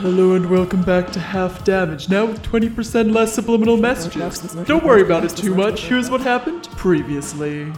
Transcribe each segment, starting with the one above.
Hello and welcome back to Half Damage, now with 20% less subliminal messages. Don't worry about it too much, here's what happened previously.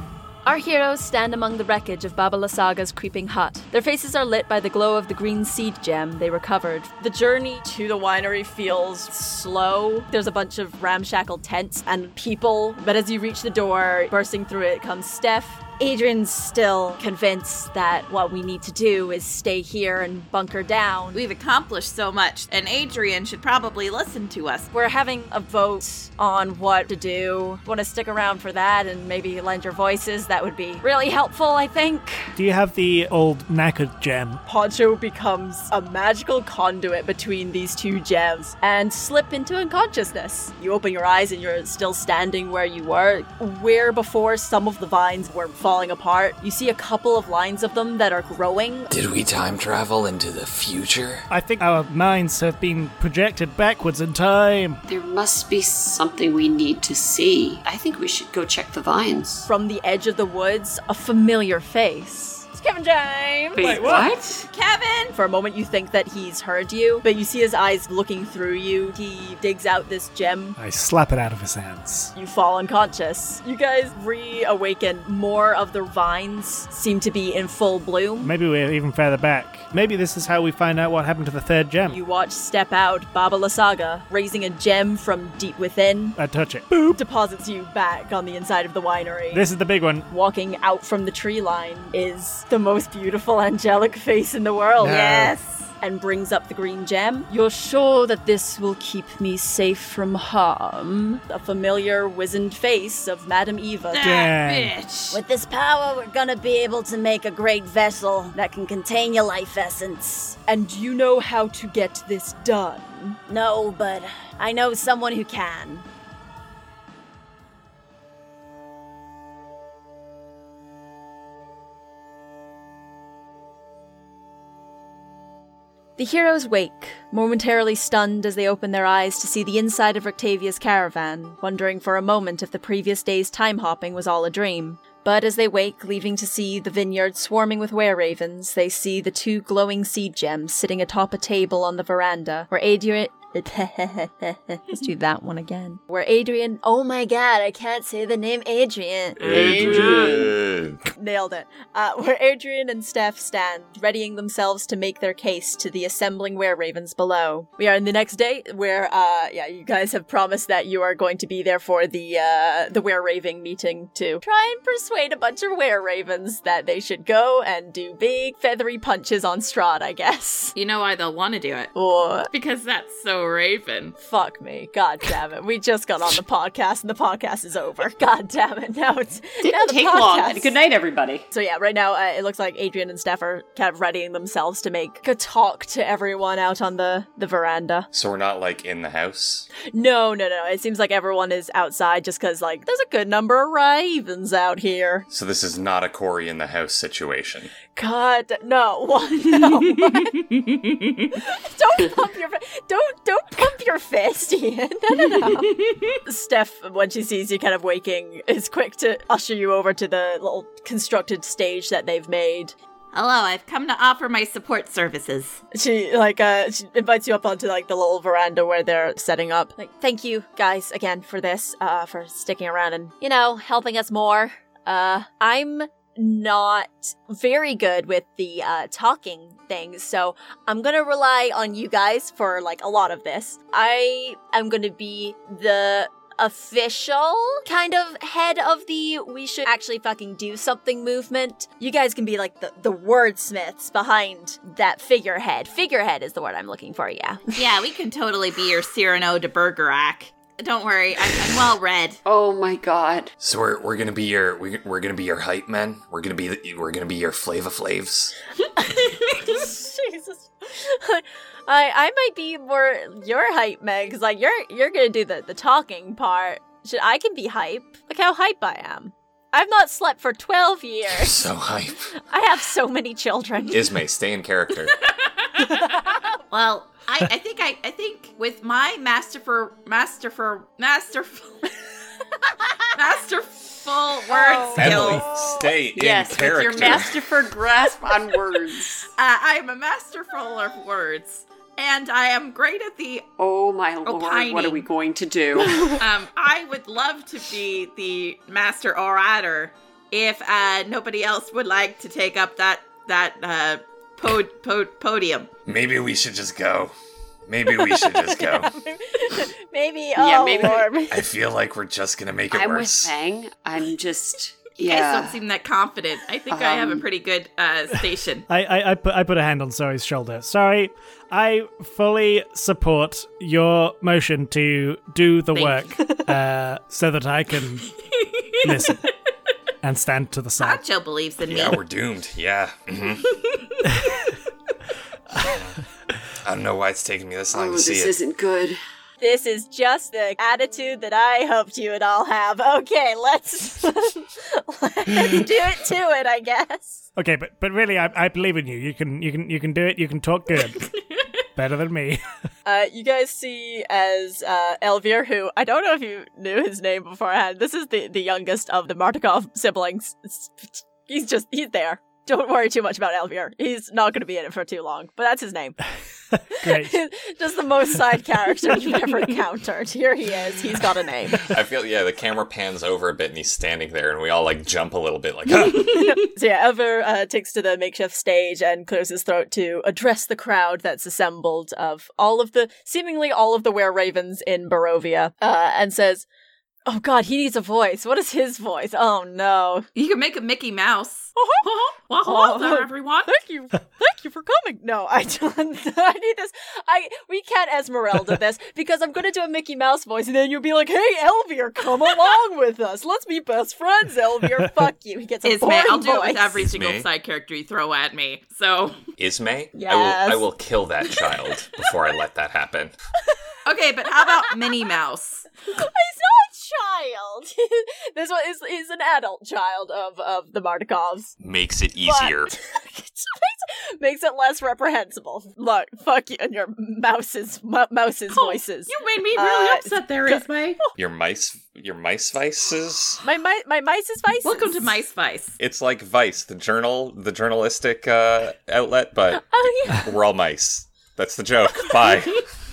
Our heroes stand among the wreckage of Baba Lysaga's creeping hut. Their faces are lit by the glow of the green seed gem they recovered. The journey to the winery feels slow. There's a bunch of ramshackle tents and people, but as you reach the door, bursting through it comes Steph. Adrian's still convinced that what we need to do is stay here and bunker down. We've accomplished so much, and Adrian should probably listen to us. We're having a vote on what to do. Want to stick around for that and maybe lend your voices? That would be really helpful, I think. Do you have the old knackered gem? Poncho becomes a magical conduit between these two gems and slip into unconsciousness. You open your eyes and you're still standing where you were, where before some of the vines were falling apart. You see a couple of lines of them that are growing. Did we time travel into the future? I think our minds have been projected backwards in time. There must be something we need to see. I think we should go check the vines. From the edge of the woods, a familiar face. It's Kevin James! Wait, what? Kevin! For a moment, you think that he's heard you, but you see his eyes looking through you. He digs out this gem. I slap it out of his hands. You fall unconscious. You guys reawaken. More of the vines seem to be in full bloom. Maybe we're even further back. Maybe this is how we find out what happened to the third gem. You watch step out Baba Lysaga, raising a gem from deep within, I touch it. Boop. deposits you back on the inside of the winery. This is the big one. Walking out from the tree line is the most beautiful angelic face in the world. No. Yes! And brings up the green gem. You're sure that this will keep me safe from harm? A familiar wizened face of Madame Eva. That Dang. bitch! With this power, we're gonna be able to make a great vessel that can contain your life essence. And you know how to get this done. No, but I know someone who can. The heroes wake, momentarily stunned as they open their eyes to see the inside of Octavia's caravan, wondering for a moment if the previous day's time hopping was all a dream. But as they wake, leaving to see the vineyard swarming with were ravens, they see the two glowing seed gems sitting atop a table on the veranda, where Adrian. Let's do that one again. Where Adrian. Oh my god, I can't say the name Adrian. Adrian! Nailed it. Uh, where Adrian and Steph stand, readying themselves to make their case to the assembling were ravens below. We are in the next day, where, uh, yeah, you guys have promised that you are going to be there for the, uh, the were raving meeting to try and persuade a bunch of were ravens that they should go and do big feathery punches on Strahd, I guess. You know why they'll want to do it? Or, Because that's so Raven. fuck me. God damn it. We just got on the podcast and the podcast is over. God damn it. Now it's, now Didn't the take long. podcast- Good night, everybody. So yeah, right now uh, it looks like Adrian and Steph are kind of readying themselves to make a talk to everyone out on the the veranda. So we're not like in the house. No, no, no. It seems like everyone is outside just because like there's a good number of ravens out here. So this is not a Cory in the house situation. God, no, what? no. don't pump your don't don't pump your fist, Ian. No, no, no. Steph, when she sees you kind of waking, is quick to usher you over to the little constructed stage that they've made. Hello, I've come to offer my support services. she like uh she invites you up onto like the little veranda where they're setting up like thank you guys again for this uh for sticking around and you know helping us more uh i'm not very good with the uh talking things so i'm gonna rely on you guys for like a lot of this i am gonna be the official kind of head of the we should actually fucking do something movement. You guys can be like the, the wordsmiths behind that figurehead. Figurehead is the word I'm looking for, yeah. Yeah, we can totally be your Cyrano de Bergerac. Don't worry, I'm, I'm well read. Oh my god. So we're, we're gonna be your we, we're gonna be your hype men. We're gonna be the, we're gonna be your Flava Flavs. Jesus. I I might be more your hype man because like you're you're gonna do the, the talking part. Should I can be hype. Look how hype I am. I've not slept for twelve years. So hype. I have so many children. Ismay, stay in character. Well, I, I think I, I think with my masterful masterful masterful masterful word Emily, skills. stay in yes, with character. your masterful grasp on words. Uh, I'm a masterful of words. And I am great at the. Oh my lord, what are we going to do? Um, I would love to be the master orator if uh, nobody else would like to take up that that uh, pod, pod, podium. Maybe we should just go. Maybe we should just go. maybe. Yeah, oh, maybe- Lord. I feel like we're just gonna make it I'm with. Fang. I'm just You guys don't seem that confident. I think I have a Um, pretty good uh, station. I, I, I, put, I put a hand on Sorry's shoulder. Sorry, I fully support your motion to do the Thank work uh, so that I can listen and stand to the side. Hacho believes in me. Yeah, we're doomed. Yeah. mhm. I don't know why it's taking me this long Oh, to this see it. isn't good. This is just the attitude that I hoped you would all have. Okay, let's let's do it to it, I guess. Okay, but but really, I, I believe in you. You can you can you can do it. You can talk good, better than me. Uh, you guys see as uh, Elvir, who I don't know if you knew his name beforehand. This is the, the youngest of the Martikov siblings. It's- he's just he's there. Don't worry too much about Elvir. He's not going to be in it for too long, but that's his name. Great. just the most side character you've ever encountered. Here he is. He's got a name. I feel yeah. The camera pans over a bit, and he's standing there, and we all like jump a little bit, like "Ah!" So yeah, Elvir uh, takes to the makeshift stage and clears his throat to address the crowd that's assembled of all of the seemingly all of the were ravens in Barovia, uh, and says, "Oh God, he needs a voice. What is his voice? Oh no! You can make a Mickey Mouse. Uh-huh. well, hello Oh. there, everyone. Thank you, thank you for coming. No, I don't. I need this. I we can't Esmeralda this because I'm gonna do a Mickey Mouse voice, and then you'll be like, "Hey, Elvir, come along with us. Let's be best friends, Elvir. Fuck you." He gets a Ismay, boring I'll do it with voice. every single Ismay. side character you throw at me. So, Ismay. Yes. I will. I will kill that child before I let that happen. okay, but how about Minnie Mouse? He's not a child. this one is is an adult child of of the Martikovs. Makes it easier. makes, makes it less reprehensible. Look, fuck you and your mouses, m- mouses Oh, voices. You made me really Uh, upset there, Ismay. Your mice. Your mice vices. My my my mice's vices. Welcome to My vice. It's like Vice, the journal, the journalistic uh, outlet, but Oh yeah. we're all mice. That's the joke. Bye.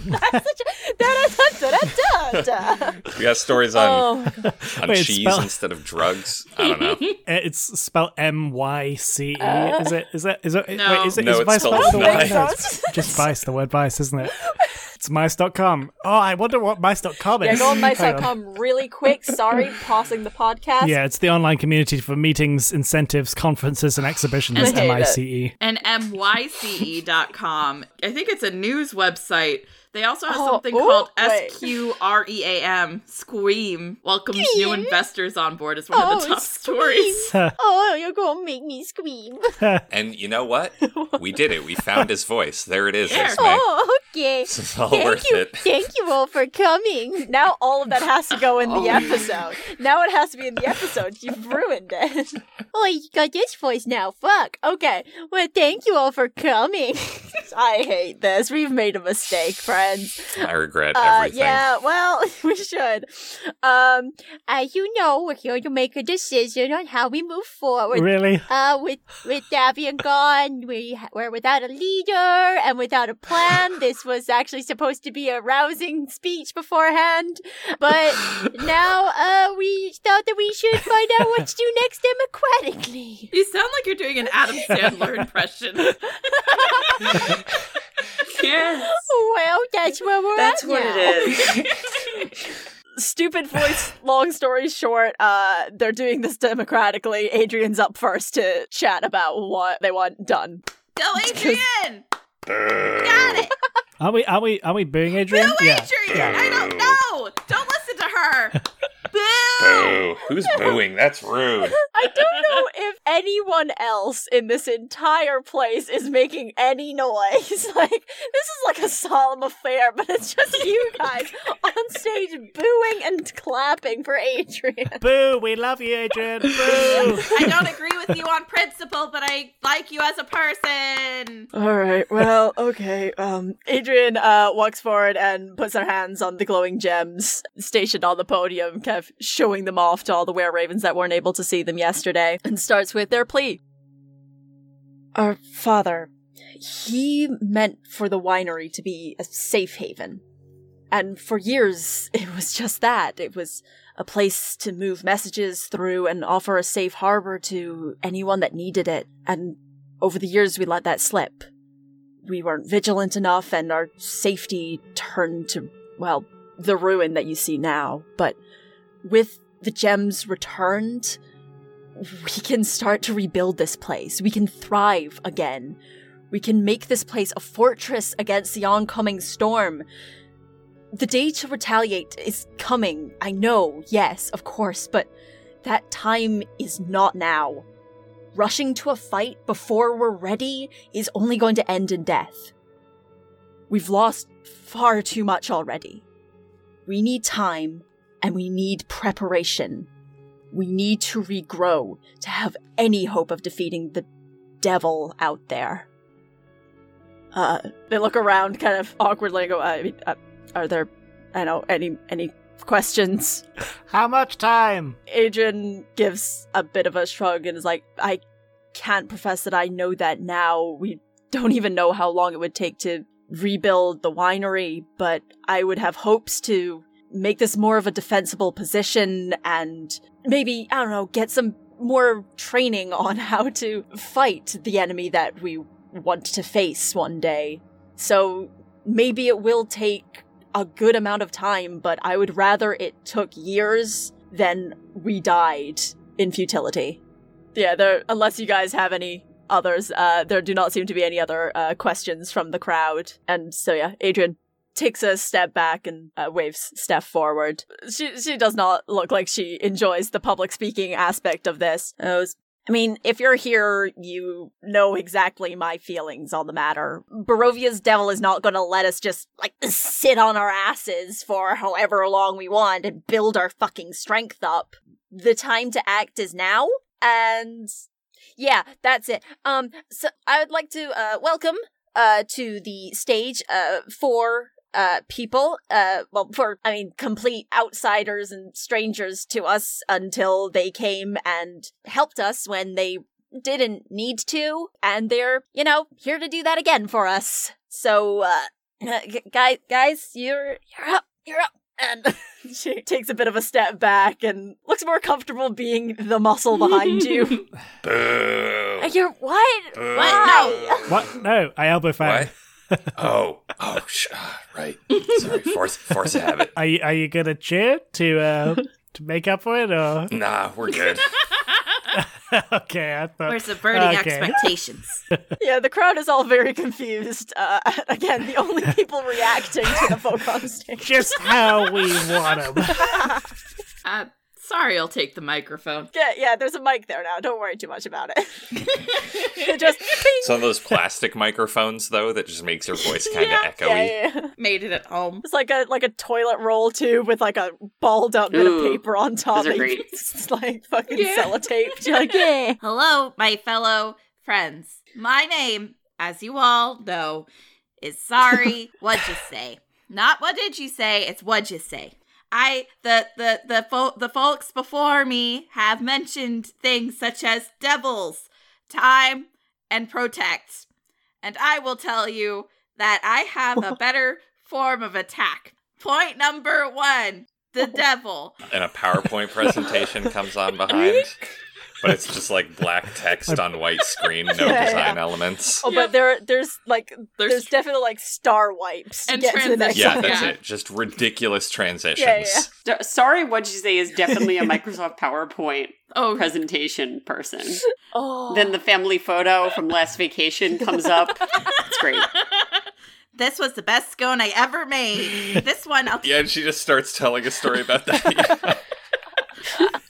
That's such a da da da da da da. We got stories on, Oh, on Wait, cheese spelled- instead of drugs. I don't know. Uh, It's spelled M Y C E. Is it? Is it? Is it? No. Wait, is it? No, is it's Vice spelled spelled the with way? an I. No, it's just Vice, the word Vice, isn't it? It's mice.com. Oh, I wonder what mice.com is. yeah, go on Hang mice.com really quick. Sorry, pausing the podcast. Yeah, it's the online community for meetings, incentives, conferences, and exhibitions. I hate M I C E. and myce.com. I think it's a news website. They also have Oh, something ooh, called. SQREAM, Squeam, welcomes new investors on board as one of the Oh, top Squeam. stories. Oh, you're gonna make me scream. And you know what? We did it. We found his voice. There it is, There. Ismay. Oh, okay. It's all Thank worth you. it. Thank you all for coming. Now all of that has to go in the Oh. episode. Now it has to be in the episode. You've ruined it. Oh, you got this voice now. Fuck. Okay. Well, thank you all for coming. I hate this. We've made a mistake, friends. I regret Uh, everything. yeah, well, we should. Um, As you know, we're here to make a decision on how we move forward. Really? Uh, with with Davian gone, we we're without a leader and without a plan. This was actually supposed to be a rousing speech beforehand, but now uh, we thought that we should find out what to do next democratically. You sound like you're doing an Adam Sandler impression. Yes. Well, that's where we're That's at what now. it is. stupid voice, long story short, uh, they're doing this democratically. Adrian's up first to chat about what they want done. Go, Adrian! Got it! Are we? Are we? Are we booing Adrian? Boo, yeah. Adrian! I don't know! Don't listen to her! Boo! Boo. Who's booing? That's rude. I don't know if anyone else in this entire place is making any noise. Like, this is like a solemn affair, but it's just you guys on stage booing and clapping for Adrian. Boo! We love you, Adrian. Boo! I don't agree with you on principle, but I like you as a person! All right. Well, okay. Um, Adrian uh walks forward and puts her hands on the glowing gems stationed on the podium, kind of showing them off to all the were ravens that weren't able to see them yesterday, and starts with their plea. Our father, he meant for the winery to be a safe haven. And for years, it was just that. It was a place to move messages through and offer a safe harbor to anyone that needed it. And over the years, we let that slip. We weren't vigilant enough, and our safety turned to, well, the ruin that you see now. But with the gems returned, we can start to rebuild this place. We can thrive again. We can make this place a fortress against the oncoming storm. The day to retaliate is coming. I know, yes, of course, but that time is not now. Rushing to a fight before we're ready is only going to end in death. We've lost far too much already. We need time and we need preparation. We need to regrow to have any hope of defeating the devil out there. Uh, they look around kind of awkwardly and go, I mean, uh, are there, I don't know, any, any questions? How much time? Adrian gives a bit of a shrug and is like, I can't profess that I know that now. We don't even know how long it would take to rebuild the winery, but I would have hopes to make this more of a defensible position and maybe, I don't know, get some more training on how to fight the enemy that we want to face one day. So maybe it will take a good amount of time, but I would rather it took years than we died in futility. Yeah, there unless you guys have any others, uh, there do not seem to be any other uh, questions from the crowd. And so yeah, Adrian takes a step back and uh, waves Steph forward. She she does not look like she enjoys the public speaking aspect of this. I mean, if you're here, you know exactly my feelings on the matter. Barovia's devil is not going to let us just like sit on our asses for however long we want and build our fucking strength up. The time to act is now, and yeah, that's it. Um, so I would like to uh welcome uh to the stage uh four uh people uh well for I mean complete outsiders and strangers to us until they came and helped us when they didn't need to and they're you know here to do that again for us. So uh guys guys you're you're up you're up and she takes a bit of a step back and looks more comfortable being the muscle behind you. Boo. You're what? Boo. Why? What? No, I elbow Fang. What? oh, oh, sh- ah, right. Sorry, force, force a habit. Are you, are you gonna cheer to uh to make up for it or? Nah, we're good. okay, I thought. We're subverting Okay. expectations. Yeah, the crowd is all very confused. Uh, again, the only people reacting to the folk on stage. Just how we want them. Uh, sorry, I'll take the microphone. Yeah, yeah, there's a mic there now. Don't worry too much about it. It just Some of those plastic microphones, though, that just makes your voice kind of Yeah. echoey. yeah, yeah. Made it at home. It's like a like a toilet roll tube with like a balled up bit of paper on top. those are that great. can like fucking Yeah. sellotape. You're like, yeah. Hello, my fellow friends. My name, as you all know, is sorry. what'd you say? Not what did you say? It's what'd you say. I the the the fo- the folks before me have mentioned things such as devils, time, and protect, and I will tell you that I have a better form of attack. Point number one: the devil. And a PowerPoint presentation comes on behind. But it's just like black text on white screen, no Yeah, design yeah. elements. Oh, but there there's like There's- there's, definitely like star wipes to And get to the next transitions. Yeah, one. that's Yeah. it. Just ridiculous transitions. Yeah, yeah. D- Sorry, what'd you say is definitely a Microsoft PowerPoint Oh, presentation person. Oh. Then the family photo from last vacation comes up. It's great. this was the best scone I ever made. This one, I'll Yeah, and she just starts telling a story about that.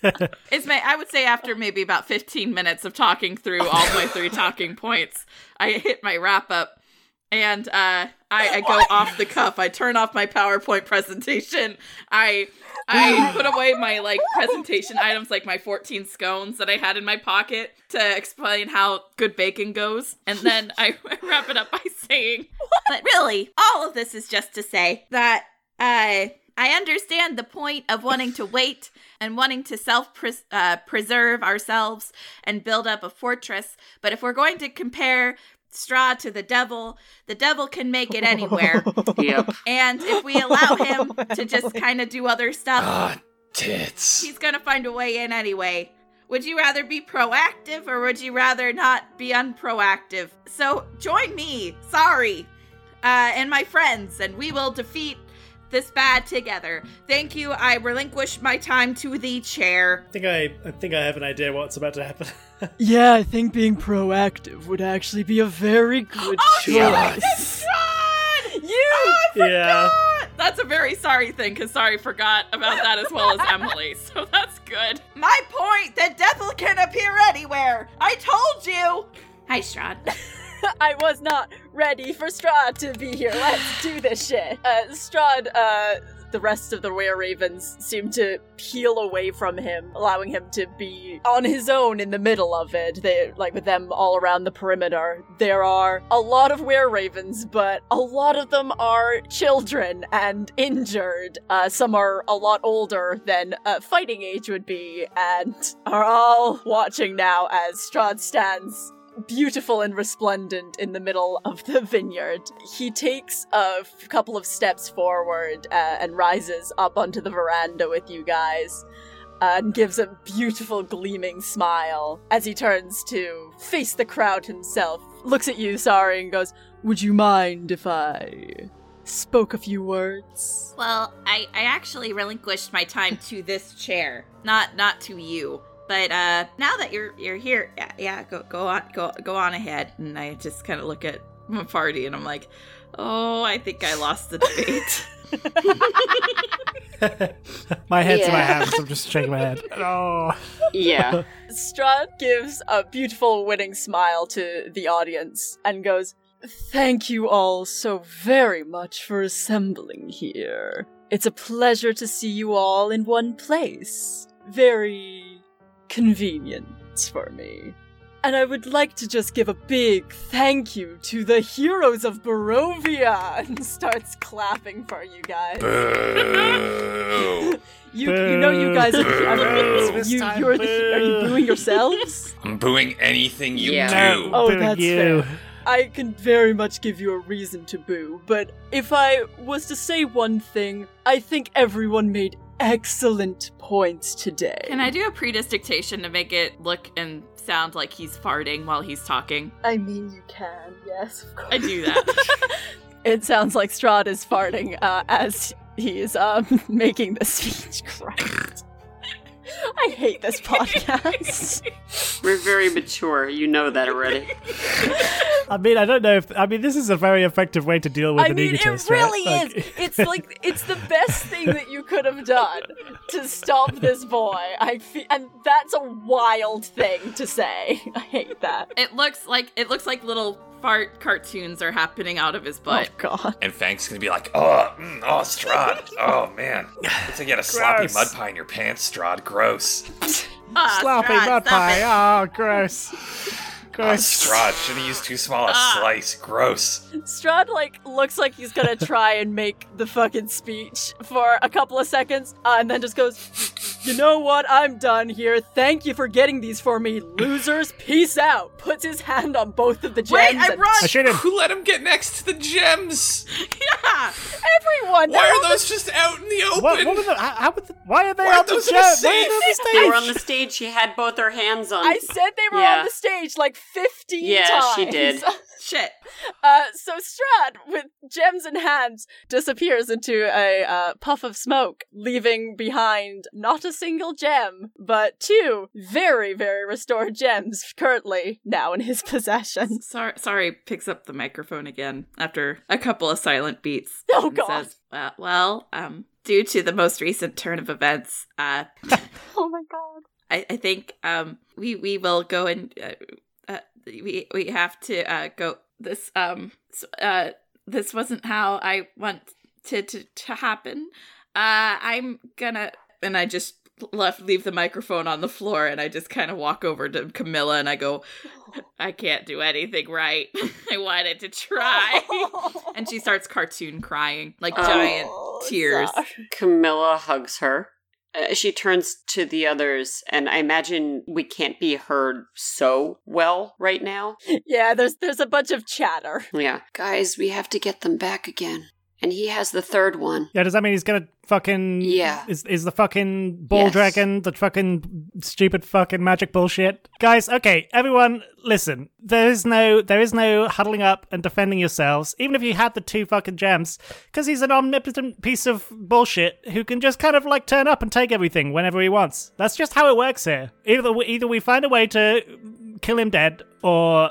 It's my I would say after maybe about 15 minutes of talking through all my three talking points, I hit my wrap up and uh I, I go off the cuff. I turn off my PowerPoint presentation. I I put away my like presentation items like my 14 scones that I had in my pocket to explain how good bacon goes. And then I wrap it up by saying, but really, all of this is just to say that uh I understand the point of wanting to wait and wanting to self pres- uh, preserve ourselves and build up a fortress. But if we're going to compare Strahd to the devil. The devil can make it anywhere. Yep. and if we allow him to just kind of do other stuff, Ah, tits. he's gonna find a way in anyway. Would you rather be proactive or would you rather not be unproactive? So join me, sorry, uh, and my friends, and we will defeat this bad together. Thank you. I relinquish my time to the chair. I think I, I think I have an idea what's about to happen. Yeah, I think being proactive would actually be a very good Oh, choice. yes. God! You! Oh, I Yeah. That's a very sorry thing, because sorry forgot about that as well as Emily, so that's good. My point, the devil can appear anywhere! I told you! Hi, Strahd. I was not ready for Strahd to be here. Let's do this shit. Uh, Strahd, uh, the rest of the Were Ravens seem to peel away from him, allowing him to be on his own in the middle of it. They like with them all around the perimeter. There are a lot of Were Ravens, but a lot of them are children and injured. Uh, some are a lot older than uh, fighting age would be, and are all watching now as Strahd stands beautiful and resplendent in the middle of the vineyard. He takes a f- couple of steps forward uh, and rises up onto the veranda with you guys. uh, And gives a beautiful gleaming smile as he turns to face the crowd himself. Looks at you, sorry, and goes, Would you mind if I spoke a few words? Well, I, I actually relinquished my time to this chair, not not to you. But uh, now that you're you're here, yeah, yeah, go go on go go on ahead. And I just kind of look at my party and I'm like, oh, I think I lost the debate. my head's in my Yeah. hands. I'm just shaking my head. Oh. Yeah. Strahd gives a beautiful winning smile to the audience and goes, Thank you all so very much for assembling here. It's a pleasure to see you all in one place. Very convenient for me. And I would like to just give a big thank you to the heroes of Barovia and starts clapping for you guys. Boo. You, you know you guys are Boo. you, you you're the are you booing yourselves? I'm booing anything you Yeah. do. Oh, Boo that's you. fair. I can very much give you a reason to boo, but if I was to say one thing, I think everyone made excellent points today. Can I do a predistinction to make it look and sound like he's farting while he's talking? I mean, you can, yes, of course. I do that. It sounds like Strahd is farting uh, as he is um, making the speech. Christ. I hate this podcast. We're very mature. You know that already. I mean, I don't know if. I mean, this is a very effective way to deal with I an mean, it egotist, right? really Like- is. It's like it's the best thing that you could have done to stop this boy. I fe- and that's a wild thing to say. I hate that. it looks like it looks like little fart cartoons are happening out of his butt. Oh God. And Fang's gonna be like, oh, mm, oh, Strahd. Oh, man. Looks like you had a sloppy Gross. mud pie in your pants, Strahd. Gross. Ah, Sloppy Strahd, mud stop pie. it. Oh, gross. Oh, Gross. Strahd, should have used too small a Ah. slice. Gross. Strahd like looks like he's gonna try and make the fucking speech for a couple of seconds, uh, and then just goes, You know what? I'm done here. Thank you for getting these for me, losers. Peace out. Puts his hand on both of the gems. Wait, I and brought I shoot him. Who let him get next to the gems? yeah. "Everyone, Why they're are all the those just out in the open? What, what were the, how, how would the, why are they Why on the those jet? in a Why are safe? they on the They were stage? on the stage. She had both her hands on. I said they were Yeah. on the stage like 15 Yeah, times. she did. Shit. Uh, so Strahd, with gems in hand, disappears into a uh, puff of smoke, leaving behind not a single gem, but two very, very restored gems currently now in his possession. Sorry, sorry. Picks up the microphone again after a couple of silent beats. Oh, God. Says, uh, well, um, due to the most recent turn of events, uh, Oh my god. I, I think um we we will go and uh, uh, we we have to uh go this um uh this wasn't how I want to to, to happen. Uh I'm gonna and I just left leave the microphone on the floor and I just kind of walk over to Camilla and I go I can't do anything right. I wanted to try. and she starts cartoon crying like Oh. giant tears. sorry. Camilla hugs her Uh, she turns to the others, and I imagine we can't be heard so well right now. Yeah, there's there's a bunch of chatter. Yeah. Guys, we have to get them back again. And he has the third one. Yeah, does that mean he's gonna fucking Yeah. Is is the fucking ball Yes. dragon the fucking stupid fucking magic bullshit? Guys, okay, everyone, listen. There is no there is no huddling up and defending yourselves, even if you had the two fucking gems, because he's an omnipotent piece of bullshit who can just kind of like turn up and take everything whenever he wants. That's just how it works here. Either we, either we find a way to kill him dead, or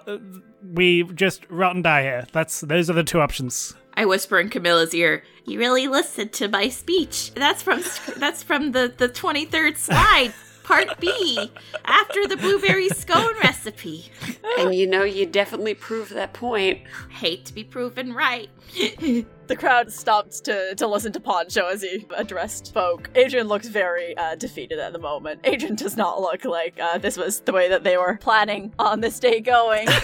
we just rot and die here. That's those are the two options. I whisper in Camilla's ear, "You really listened to my speech. That's from that's from the the 23rd slide, part B, after the blueberry scone recipe. And you know, you definitely proved that point. Hate to be proven right." The crowd stopped to, to listen to Poncho as he addressed folk. Adrian looks very uh, defeated at the moment. Adrian does not look like uh, this was the way that they were planning on this day going.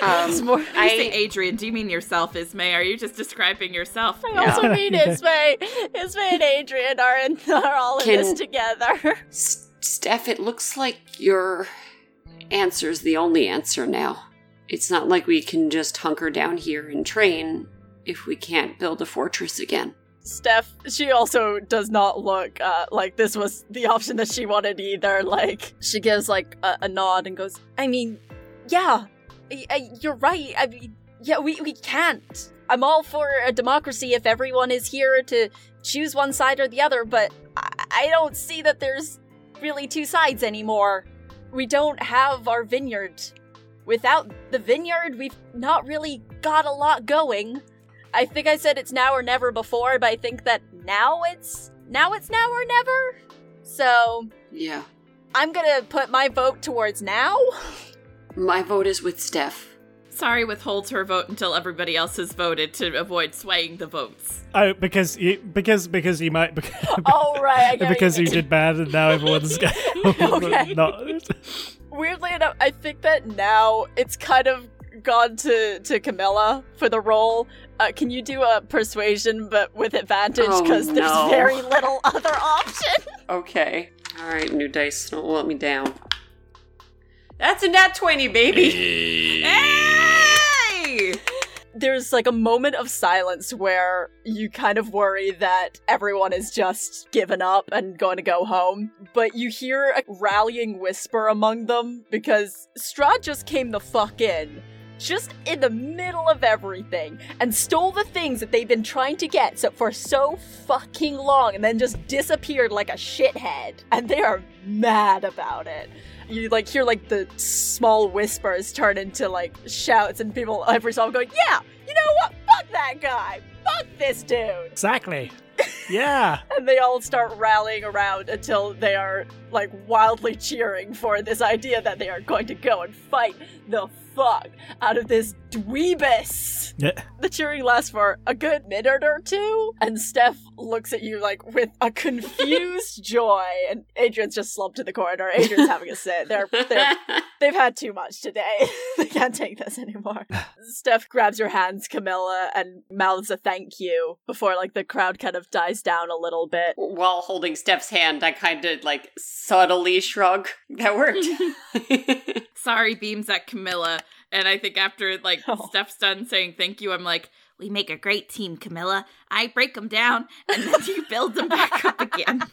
Um, more- When you say Adrian, do you mean yourself, Ismay? Are you just describing yourself? I also mean Ismay. Ismay and Adrian are, in, are all in Can- this together. S- Steph, it looks like your answer's the only answer now. It's not like we can just hunker down here and train if we can't build a fortress again. Steph, she also does not look uh, like this was the option that she wanted either. Like, she gives like a, a nod and goes, I mean, yeah, I, I- you're right. I mean, yeah, we, we can't. I'm all for a democracy if everyone is here to choose one side or the other, but I, I don't see that there's really two sides anymore. We don't have our vineyard. Without the vineyard, we've not really got a lot going. I think I said it's now or never before, but I think that now it's now it's now or never. So Yeah. I'm gonna put my vote towards now. My vote is with Steph. Sorry withholds her vote until everybody else has voted to avoid swaying the votes. Oh, because you because because you might Because, Oh right, I because you you did bad and now everyone's Okay. not. Weirdly enough, I think that now it's kind of gone to to Camilla for the role. Uh, can you do a persuasion but with advantage Oh, because there's no. very little other option? Okay. All right, new dice. Don't let me down. That's a nat 20, baby. Hey! there's like a moment of silence where you kind of worry that everyone is just given up and going to go home. But you hear a rallying whisper among them because Strahd just came the fuck in. Just in the middle of everything and stole the things that they've been trying to get so for so fucking long and then just disappeared like a shithead. And they are mad about it you like hear like the small whispers turn into like shouts and people every so often going, Yeah, you know what? Fuck that guy! Fuck this dude! Exactly. Yeah. And they all start rallying around until they are like wildly cheering for this idea that they are going to go and fight the fuck out of this dweebus. Yeah. The cheering lasts for a good minute or two, and Steph looks at you like with a confused joy, and Adrian's just slumped in the corner. Adrian's having a sit. They're they're they've had too much today. they can't take this anymore. Steph grabs your hands, Camilla, and mouths a thank you before like the crowd kind of dies down a little bit. While holding Steph's hand, I kind of like subtly shrug. That worked. Sorry beams at Camilla. And I think after like Oh. Steph's done saying thank you, I'm like, we make a great team, Camilla. I break them down and then you build them back up again.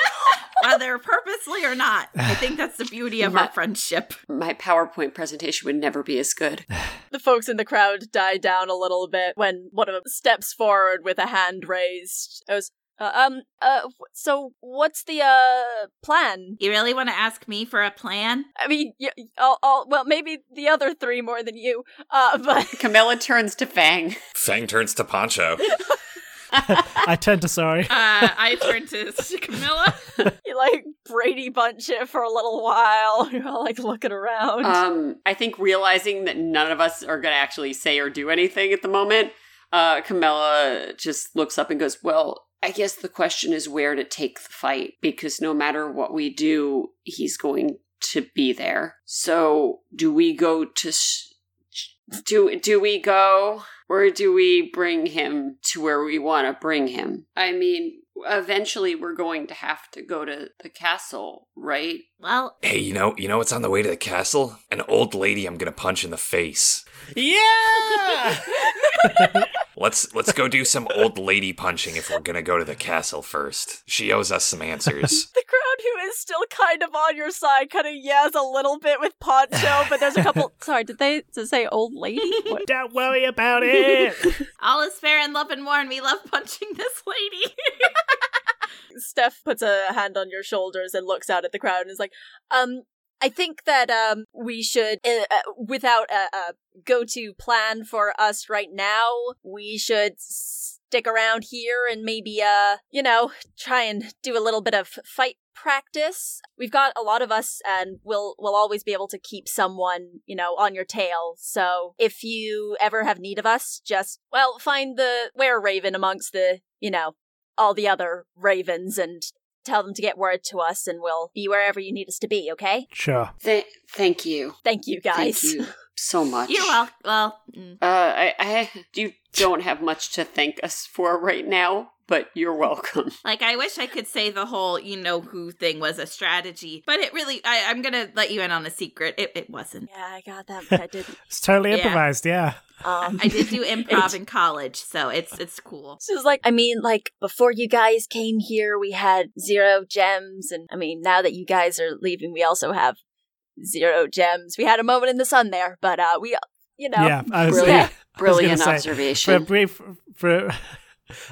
Whether purposely or not. I think that's the beauty of our friendship. My PowerPoint presentation would never be as good. The folks in the crowd die down a little bit when one of them steps forward with a hand raised. Goes, uh, um, uh, so what's the, uh, plan? You really want to ask me for a plan? I mean, y- I'll, I'll, well, maybe the other three more than you, uh, but Camilla turns to Fang. Fang turns to Poncho. I turned to sorry. Uh, I turn to Camilla. you like Brady Bunch it for a little while. You're all like looking around. Um, I think realizing that none of us are going to actually say or do anything at the moment, uh, Camilla just looks up and goes, Well, I guess the question is where to take the fight because no matter what we do, he's going to be there. So, do we go to. Sh- do do we go or do we bring him to where we want to bring him? I mean, eventually we're going to have to go to the castle, right? Well, Hey, you know, you know what's on the way to the castle? An old lady I'm gonna punch in the face. Yeah! Let's let's go do some old lady punching if we're gonna go to the castle first. She owes us some answers. The crowd who is still kind of on your side kind of yes a little bit with Poncho, but there's a couple. Sorry, did they did it say old lady? What? Don't worry about it. all is fair in love and war, and we love punching this lady. Steph puts a hand on your shoulders and looks out at the crowd and is like, um. I think that um we should, uh, uh, without a, a go-to plan for us right now, we should stick around here and maybe uh you know try and do a little bit of fight practice. We've got a lot of us, and we'll we'll always be able to keep someone you know on your tail. So if you ever have need of us, just well find the were raven amongst the you know all the other ravens and tell them to get word to us and we'll be wherever you need us to be, okay? Sure. Th- thank you. Thank you guys. Thank you so much. You're welcome. Well, mm. Uh, I, I, you don't have much to thank us for right now, but you're welcome. like I wish I could say the whole you know who thing was a strategy, but it really. I, I'm gonna let you in on a secret. It, it wasn't. Yeah, I got that, but I didn't. It's totally Yeah. improvised, yeah. Um I did do improv in college, so it's it's cool. She was like, I mean, like, before you guys came here, we had zero gems. And I mean, now that you guys are leaving, we also have zero gems. We had a moment in the sun there, but, uh, we, you know. Yeah, was, Brilliant. yeah, Brilliant gonna say, observation. For a brief, for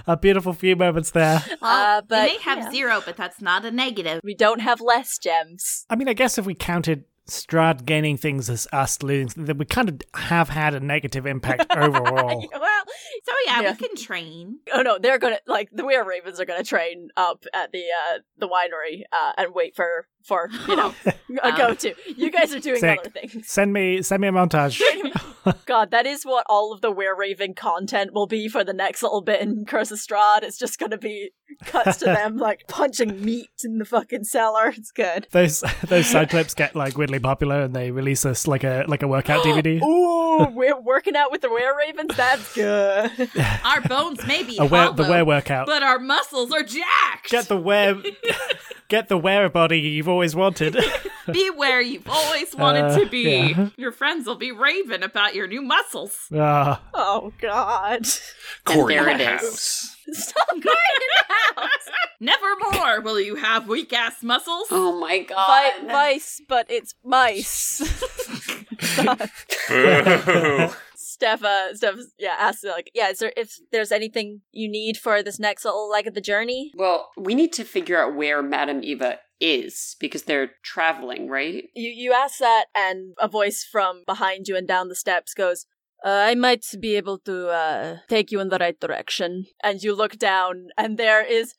a beautiful few moments there. Uh, but, we may have yeah. zero, but that's not a negative. We don't have less gems. I mean, I guess if we counted Strahd gaining things as us losing, then we kind of have had a negative impact overall. well, So yeah, Yeah. we can train. oh no, they're gonna, like, the Were Ravens are gonna train up at the, uh, the winery, uh, and wait for, for, you know, a Um, go to. You guys are doing Sick. other things. Send me, send me a montage. God, that is what all of the Were Raven content will be for the next little bit in Curse of Strahd. It's just gonna be cuts to them like punching meat in the fucking cellar. It's good. those those side clips get like weirdly popular, and they release us like a like a workout DVD. Ooh, we're working out with the Were Ravens. That's good. Our bones may be A wear, the hollow, wear workout. but our muscles are jacked. Get the wear, get the wear body you've always wanted. be where you've always wanted Uh, to be. yeah. Your friends will be raving about your new muscles. Ah, Oh God! Cory there in the it is. house. Stop going in the house. Never more will you have weak ass muscles. oh my Vi- god. vice, but it's mice. Boo. Steph, uh, Steph, yeah, asks like, yeah, is there if there's anything you need for this next little leg of the journey? well, we need to figure out where Madame Eva is because they're traveling, right? You you ask that, and a voice from behind you and down the steps goes, uh, "I might be able to uh, take you in the right direction." And you look down, and there is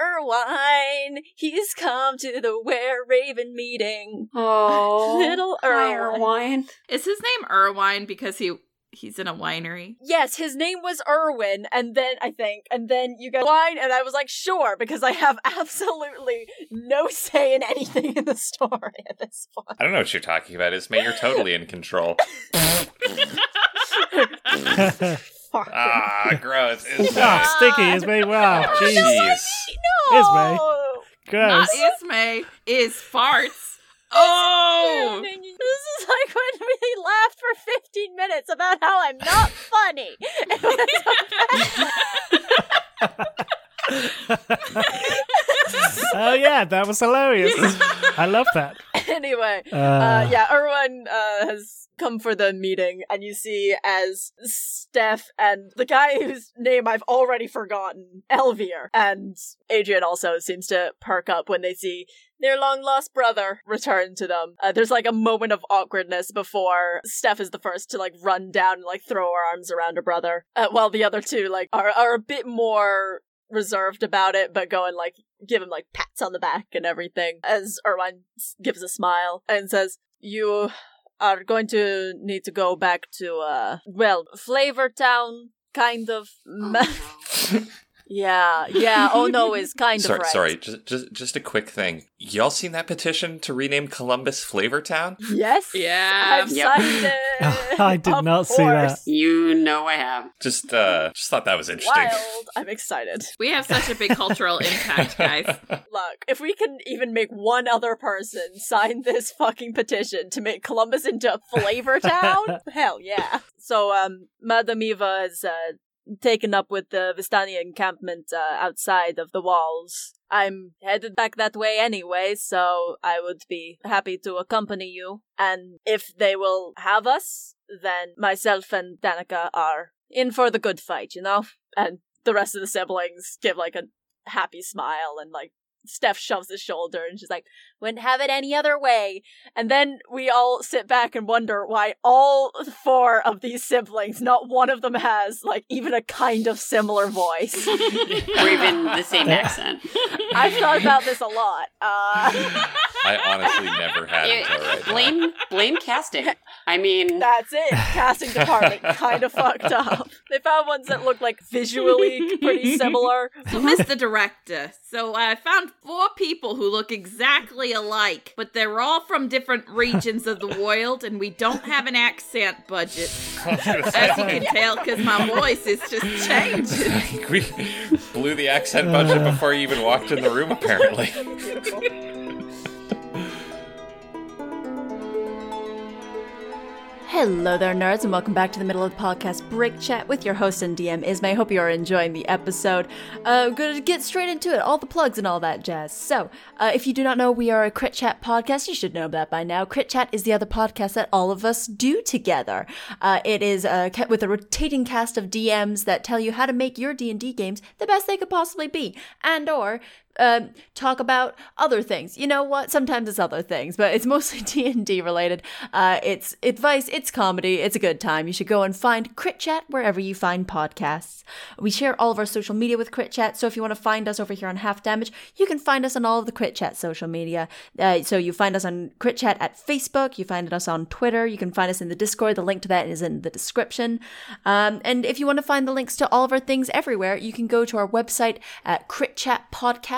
Irwine. He's come to the Were Raven meeting. Oh, Little hi, Irwine. Irwine. Is his name Irwine because he he's in a winery? Yes, his name was Irwin, and then I think, and then you got wine, and I was like, sure, because I have absolutely no say in anything in the story at this point. I don't know what you're talking about, Ismay. You're totally in control. Ah, gross. Ismay. ah, sticky Ismay. Wow, jeez, Jeez. Ismay. Oh, gross. Not Ismay, is farts. Oh, This is like when we laughed for 15 minutes about how I'm not funny. And when oh yeah, that was hilarious. I love that. anyway, Uh, uh, yeah, Erwin uh, has come for the meeting, and you see as Steph and the guy whose name I've already forgotten, Elvir, and Adrian also seems to perk up when they see their long lost brother return to them. Uh, there's like a moment of awkwardness before Steph is the first to like run down and like throw her arms around her brother, uh, while the other two like are are a bit more reserved about it, but go and like give him like pats on the back and everything. As Irwine s- gives a smile and says, "You are going to need to go back to uh well, Flavor Town, kind of." Oh, no. Yeah, yeah. Oh no is kind sorry, of right. sorry. Just, just, just a quick thing. Y'all seen that petition to rename Columbus Flavortown? Yes. Yeah. I've Yep. signed it. I did Of not see that. You know I have. Just, uh, just thought that was interesting. Wild. I'm excited. We have such a big cultural impact, guys. Look, if we can even make one other person sign this fucking petition to make Columbus into a flavor town, hell yeah. So, um, Madame Eva has uh, taken up with the Vistani encampment uh, outside of the walls. I'm headed back that way anyway, so I would be happy to accompany you. And if they will have us, then myself and Danica are in for the good fight, you know? And the rest of the siblings give like a happy smile and like Steph shoves his shoulder and she's like, wouldn't have it any other way. And then we all sit back and wonder why all four of these siblings, not one of them has like even a kind of similar voice. Or even the same accent. I've thought about this a lot. Uh, I honestly never had It- until right now. blame blame casting. I mean, that's it. Casting department kind of fucked up. They found ones that looked like visually pretty similar. So, Mr. Director, so I found four people who look exactly alike, but they're all from different regions of the world, and we don't have an accent budget. As you can tell, because my voice is just changing. we blew the accent budget before you even walked in the room, apparently. Hello there, nerds, and welcome back to the middle of the podcast break chat with your host and DM Ismay. Hope you are enjoying the episode. Uh, gonna get straight into it, all the plugs and all that jazz. So, uh, if you do not know, we are a Crit Chat podcast. You should know that by now. Crit Chat is the other podcast that all of us do together. Uh, it is uh, with a rotating cast of DMs that tell you how to make your D and D games the best they could possibly be, and or um, talk about other things. You know what? Sometimes it's other things, but it's mostly D and D related. Uh, it's advice, it's comedy, it's a good time. You should go and find Crit Chat wherever you find podcasts. We share all of our social media with Crit Chat, so if you want to find us over here on Half Damage, you can find us on all of the Crit Chat social media. Uh, so you find us on Crit Chat at Facebook, you find us on Twitter, you can find us in the Discord. The link to that is in the description. Um, and if you want to find the links to all of our things everywhere, you can go to our website at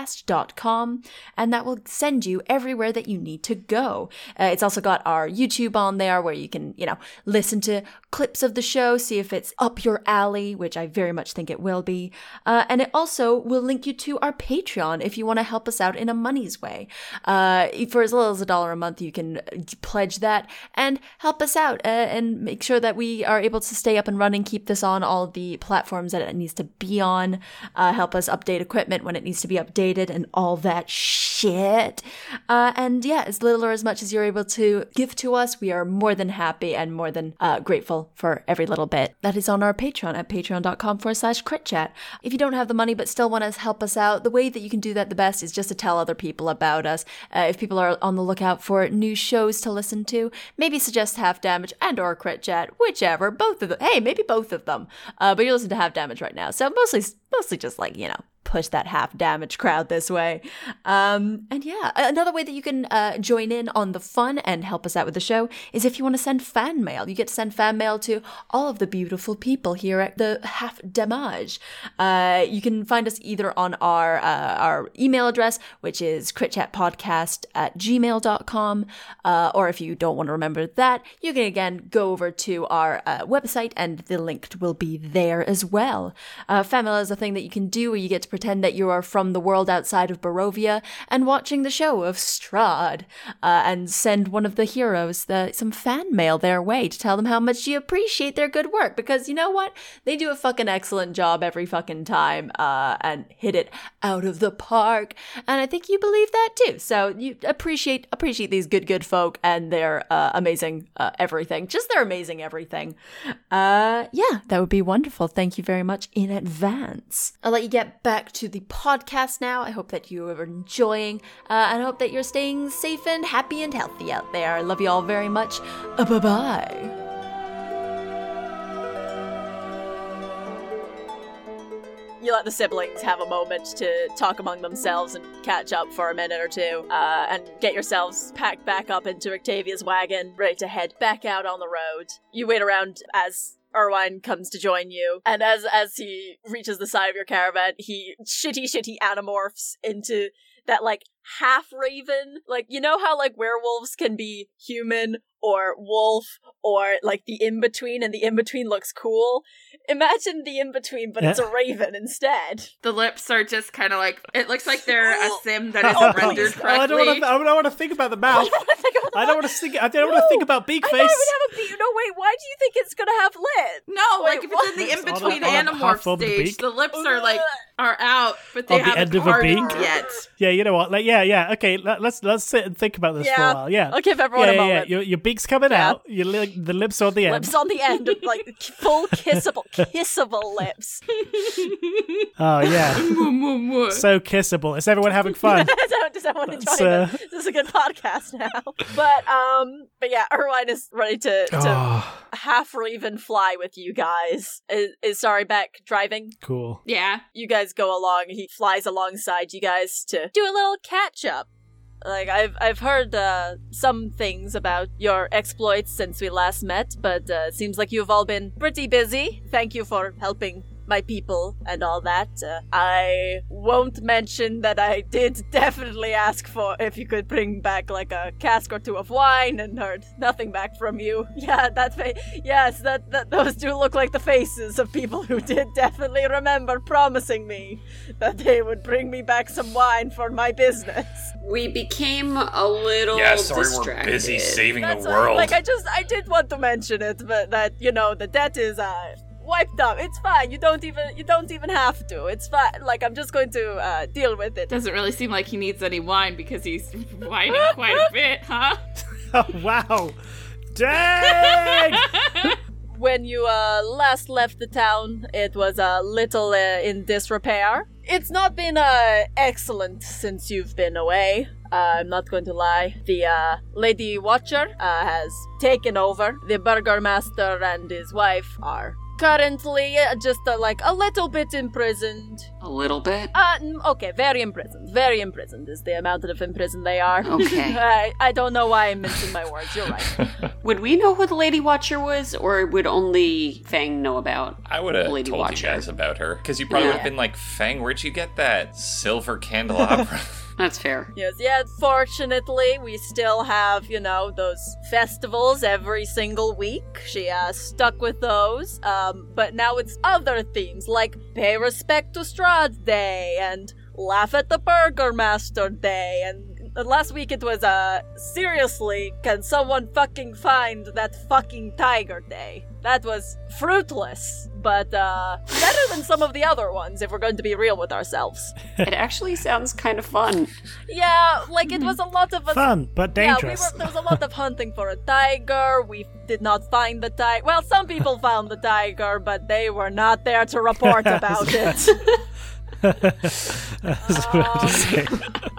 critchatpodcast.com and that will send you everywhere that you need to go. Uh, it's also got our YouTube on there where you can, you know, listen to clips of the show, see if it's up your alley, which I very much think it will be. Uh, and it also will link you to our Patreon if you want to help us out in a money's way. Uh, for as little as a dollar a month, you can pledge that and help us out uh, and make sure that we are able to stay up and running, keep this on all the platforms that it needs to be on, uh, help us update equipment when it needs to be updated, and all that shit. Uh, and yeah, as little or as much as you're able to give to us, we are more than happy and more than uh, for every little bit. That is on our Patreon at patreon.com forward slash crit chat. If you don't have the money but still want to help us out, the way that you can do that the best is just to tell other people about us. Uh, if people are on the lookout for new shows to listen to, maybe suggest Half Damage and or Crit Chat, whichever, both of them. Hey, maybe both of them. Uh, but you're listening to Half Damage right now, so mostly, mostly just like you know, push that half damage crowd this way. Um, and yeah, another way that you can uh, join in on the fun and help us out with the show is if you want to send fan mail. You get to send fan mail to all of the beautiful people here at the Half Damage. Uh, you can find us either on our uh, our email address, which is critchatpodcast at gmail.com, uh, or if you don't want to remember that, you can again go over to our uh, website and the link will be there as well. Uh, fan mail is a thing that you can do where you get to pretend that you are from the world outside of Barovia and watching the show of Strahd, uh, and send one of the heroes the, some fan mail their way to tell them how much you appreciate their good work. Because you know what? They do a fucking excellent job every fucking time, uh, and hit it out of the park. And I think you believe that too. So you appreciate appreciate these good good folk and their uh, amazing uh, everything. Just their amazing everything. Uh, yeah, that would be wonderful. Thank you very much in advance. I'll let you get back to the podcast now. I hope that you are enjoying, uh, and I hope that you're staying safe and happy and healthy out there. I love you all very much. Uh, bye bye. You let the siblings have a moment to talk among themselves and catch up for a minute or two, uh, and get yourselves packed back up into Octavia's wagon, ready to head back out on the road. You wait around as Urwin comes to join you, and as as he reaches the side of your caravan, he shitty shitty anamorphs into that like half raven. Like you know how like werewolves can be human or wolf or like the in between, and the in between looks cool. Imagine the in between, but it's a raven instead. The lips are just kind of like it looks like they're a oh. sim that Oh, isn't please. rendered Oh, I don't correctly. want to. I don't want to think about the mouth. I don't want to think. I don't want to think about beak I face. thought it would have a beak. No, wait. Why do you think it's gonna have lid? no, like if what? it's in the in between on a anamorph stage, beak. the lips are like are out, but they On the haven't end of a beak? yet. Yeah, you know what? Like, yeah, yeah. Okay, let, let's let's sit and think about this for a while. Yeah. I'll give everyone yeah, a yeah, moment. yeah. Your, your beak's coming Yeah. out. Your li- the lips on the end. Lips on the end, of, like full kissable, kissable lips. Oh yeah, so kissable. Is everyone having fun? So, Does everyone enjoy Let's, this? uh, This is a good podcast now. But um, but yeah, Urwin is ready to to oh, half or even fly with you guys. Is, is sorry back driving? cool. yeah, You guys go along. He flies alongside you guys to do a little catch up. Like I've I've heard uh, some things about your exploits since we last met, but uh, it seems like you've all been pretty busy. Thank you for helping my people and all that. Uh, I won't mention that I did definitely ask for if you could bring back like a cask or two of wine, and heard nothing back from you. Yeah, that fa- yes, that, that those do look like the faces of people who did definitely remember promising me that they would bring me back some wine for my business. We became a little Yeah, sorry, distracted. we're busy saving That's the why- world. like I just I did want to mention it, but that you know the debt is uh wiped up. It's fine. You don't even you don't even have to. It's fine. Like I'm just going to uh deal with it. doesn't really seem like he needs any wine because he's whining quite a bit, huh? Oh wow, dang! When you uh last left the town, it was a little uh, in disrepair. It's not been uh excellent since you've been away. Uh, I'm not going to lie. The uh, Lady Wachter uh, has taken over. The Burgomaster and his wife are currently uh, just uh, like a little bit imprisoned. A little bit. Uh, okay, very imprisoned. Very imprisoned is the amount of imprisoned they are. Okay. I, I don't know why I'm mincing my words. You're right. Would we know who the Lady Wachter was, or would only Fang know about? I would have told Wachter. you guys about her because you probably would have been like, "Fang, where'd you get that silver candelabra?" That's fair. Yes, yeah, fortunately, we still have, you know, those festivals every single week. She uh, stuck with those. Um, but now it's other themes like Pay Respect to Strahd Day and Laugh at the Burgomaster Day. And last week it was, uh, seriously, can someone fucking find that fucking Tiger Day? That was fruitless, but uh, better than some of the other ones if we're going to be real with ourselves. it actually sounds kind of fun. Yeah, like it was a lot of us Fun but dangerous. yeah, we were, there was a lot of hunting for a tiger. We did not find the tiger. Well, some people found the tiger, but they were not there to report about it. I was about.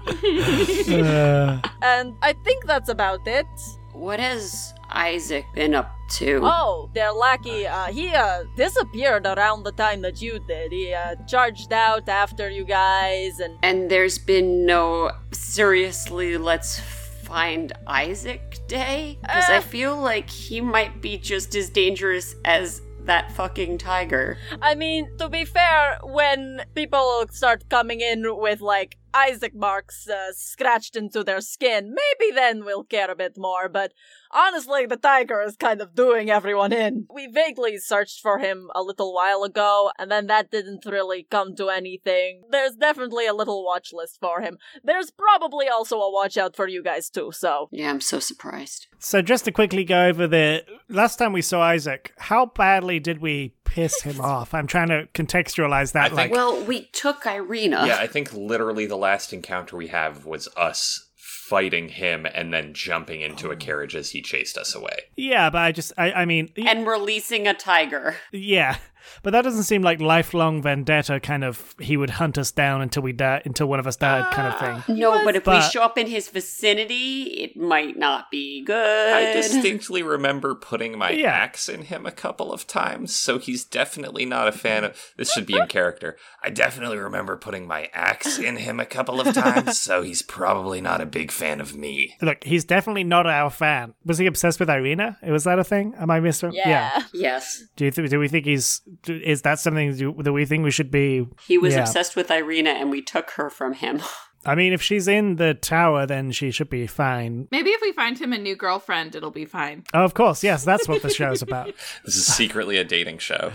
Uh, and I think that's about it. What has Isaac been up to? Oh, their lackey, uh, he uh, disappeared around the time that you did. He uh, charged out after you guys, and And there's been no seriously, let's find Isaac day? Because I Uh. feel like he might be just as dangerous as that fucking tiger. I mean, to be fair, when people start coming in with like Isaac marks uh, scratched into their skin, maybe then we'll care a bit more. But honestly, the tiger is kind of doing everyone in. We vaguely searched for him a little while ago, and then that didn't really come to anything. There's definitely a little watch list for him. There's probably also a watch out for you guys too, so. Yeah, I'm so surprised. so just to quickly go over the last time we saw Isaac, how badly did we piss him off? I'm trying to contextualize that. I like, think- Well, we took Ireena. yeah, I think literally the last encounter we have was us fighting him and then jumping into a carriage as he chased us away. yeah, but I just, I, I mean, and releasing a tiger. yeah. But that doesn't seem like lifelong vendetta kind of he would hunt us down until we die until one of us died kind of uh, thing. No, but if we show up in his vicinity, it might not be good. I distinctly remember putting my Yeah. axe in him a couple of times, so he's definitely not a fan of. This should be in character. I definitely remember putting my axe in him a couple of times, so he's probably not a big fan of me. Look, he's definitely not our fan. Was he obsessed with Ireena? Was that a thing? Am I missing? Yeah. Yes. Do you th- do we think he's? Is that something that we think we should be? He was Yeah. obsessed with Ireena and we took her from him. I mean, if she's in the tower, then she should be fine. Maybe if we find him a new girlfriend, it'll be fine. Oh, of course, yes, that's what the show's about. This is secretly a dating show.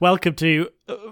Welcome to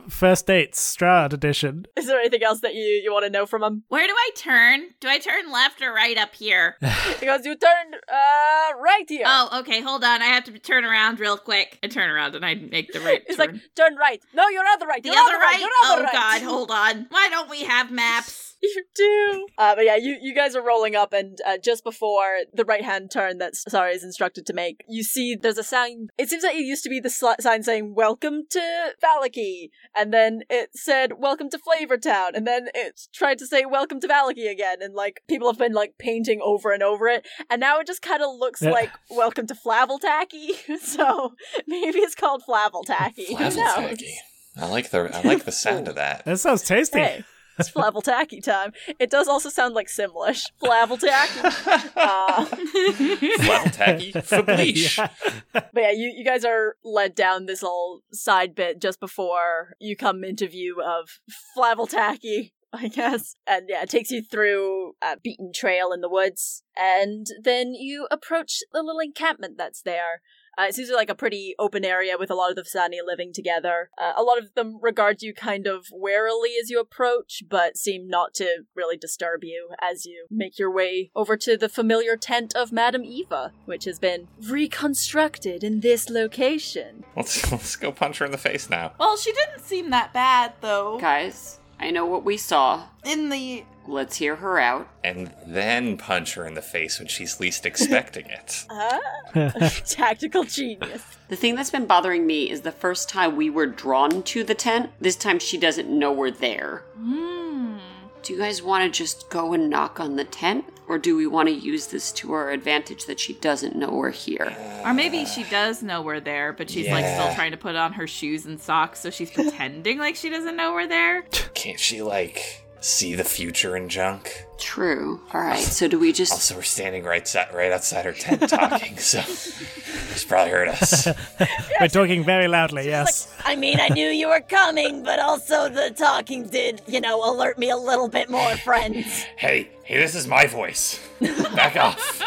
First Dates Strahd edition. Is there anything else that you, you want to know from him? Where do I turn? Do I turn left or right up here? Because you turned uh right here. oh, okay, hold on. I have to turn around real quick. I turn around and I make the right turn. It's turn. like turn right. No, your other right. the your other right? Your Oh other right. god, hold on. Why don't we have maps? You do. Uh, but yeah, you, you guys are rolling up, and uh, just before the right hand turn that Sari is instructed to make, you see there's a sign. It seems like it used to be the sli- sign saying "Welcome to Vallaki," and then it said "Welcome to Flavortown," and then it tried to say "Welcome to Vallaki" again, and like people have been like painting over and over it, and now it just kind of looks Yeah. like "Welcome to Flaveltacky." so maybe it's called Flaveltacky. Flaveltacky. I like the I like the sound of that. That sounds tasty. Hey, it's Flaveltacky time. It does also sound like Simlish. Flaveltacky. uh, Flaveltacky? Fableesh. Yeah. but yeah, you, you guys are led down this little side bit just before you come into view of Flaveltacky. I guess. And yeah, it takes you through a beaten trail in the woods. And then you approach the little encampment that's there. Uh, it seems like a pretty open area with a lot of the Vistani living together. Uh, a lot of them regard you kind of warily as you approach, but seem not to really disturb you as you make your way over to the familiar tent of Madam Eva, which has been reconstructed in this location. Let's let's go punch her in the face now. Well, she didn't seem that bad though. Guys, I know what we saw. In the Let's hear her out. And then punch her in the face when she's least expecting it. Ah, tactical genius. The thing that's been bothering me is the first time we were drawn to the tent, this time she doesn't know we're there. Hmm. Do you guys want to just go and knock on the tent? Or do we want to use this to our advantage that she doesn't know we're here? Or maybe she does know we're there, but she's like still Yeah. trying to put on her shoes and socks, so she's pretending like she doesn't know we're there. Can't she like see the future in junk? True. Alright, so do we just. Also, we're standing right si- right outside her tent talking, so she's probably heard us. We're talking very loudly, yes. I mean, I knew you were coming, but also the talking did, you know, alert me a little bit more, friends. hey, hey, this is my voice. Back off.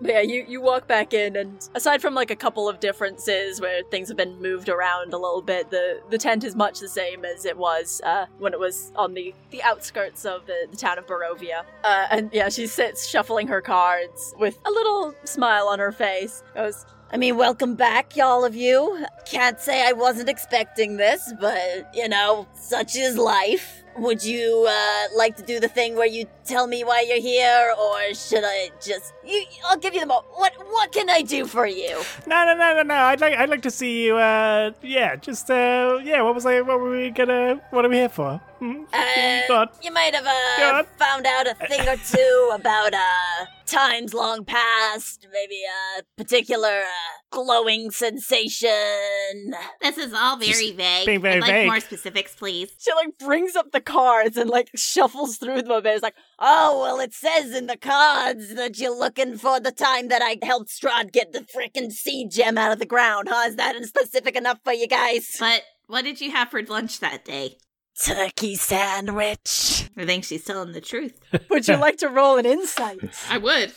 But yeah, you, you walk back in, and aside from like a couple of differences where things have been moved around a little bit, the, the tent is much the same as it was uh, when it was on the, the outskirts of the, the town of Barovia. Uh, and yeah, she sits shuffling her cards with a little smile on her face. Goes, I mean, welcome back, y'all of you. Can't say I wasn't expecting this, but, you know, such is life. Would you, uh, like to do the thing where you tell me why you're here, or should I just... You, I'll give you the mo- What, what can I do for you? No, no, no, no, no. I'd like, I'd like to see you. Uh, yeah, just, uh, yeah. What was I? What were we gonna? What are we here for? Hmm? Uh, Go. You might have uh, on. found out a thing or two about uh times long past, maybe a particular uh, glowing sensation. This is all very vague. being very I'd like vague. more specifics, please. she like brings up the cards and like shuffles through them a bit. It's like, Oh well, it says in the cards that you're looking for the time that I helped Strahd get the frickin' seed gem out of the ground. Huh? Is that specific enough for you guys? But what did you have for lunch that day? Turkey sandwich. I think she's telling the truth. would you like to roll an insight? I would.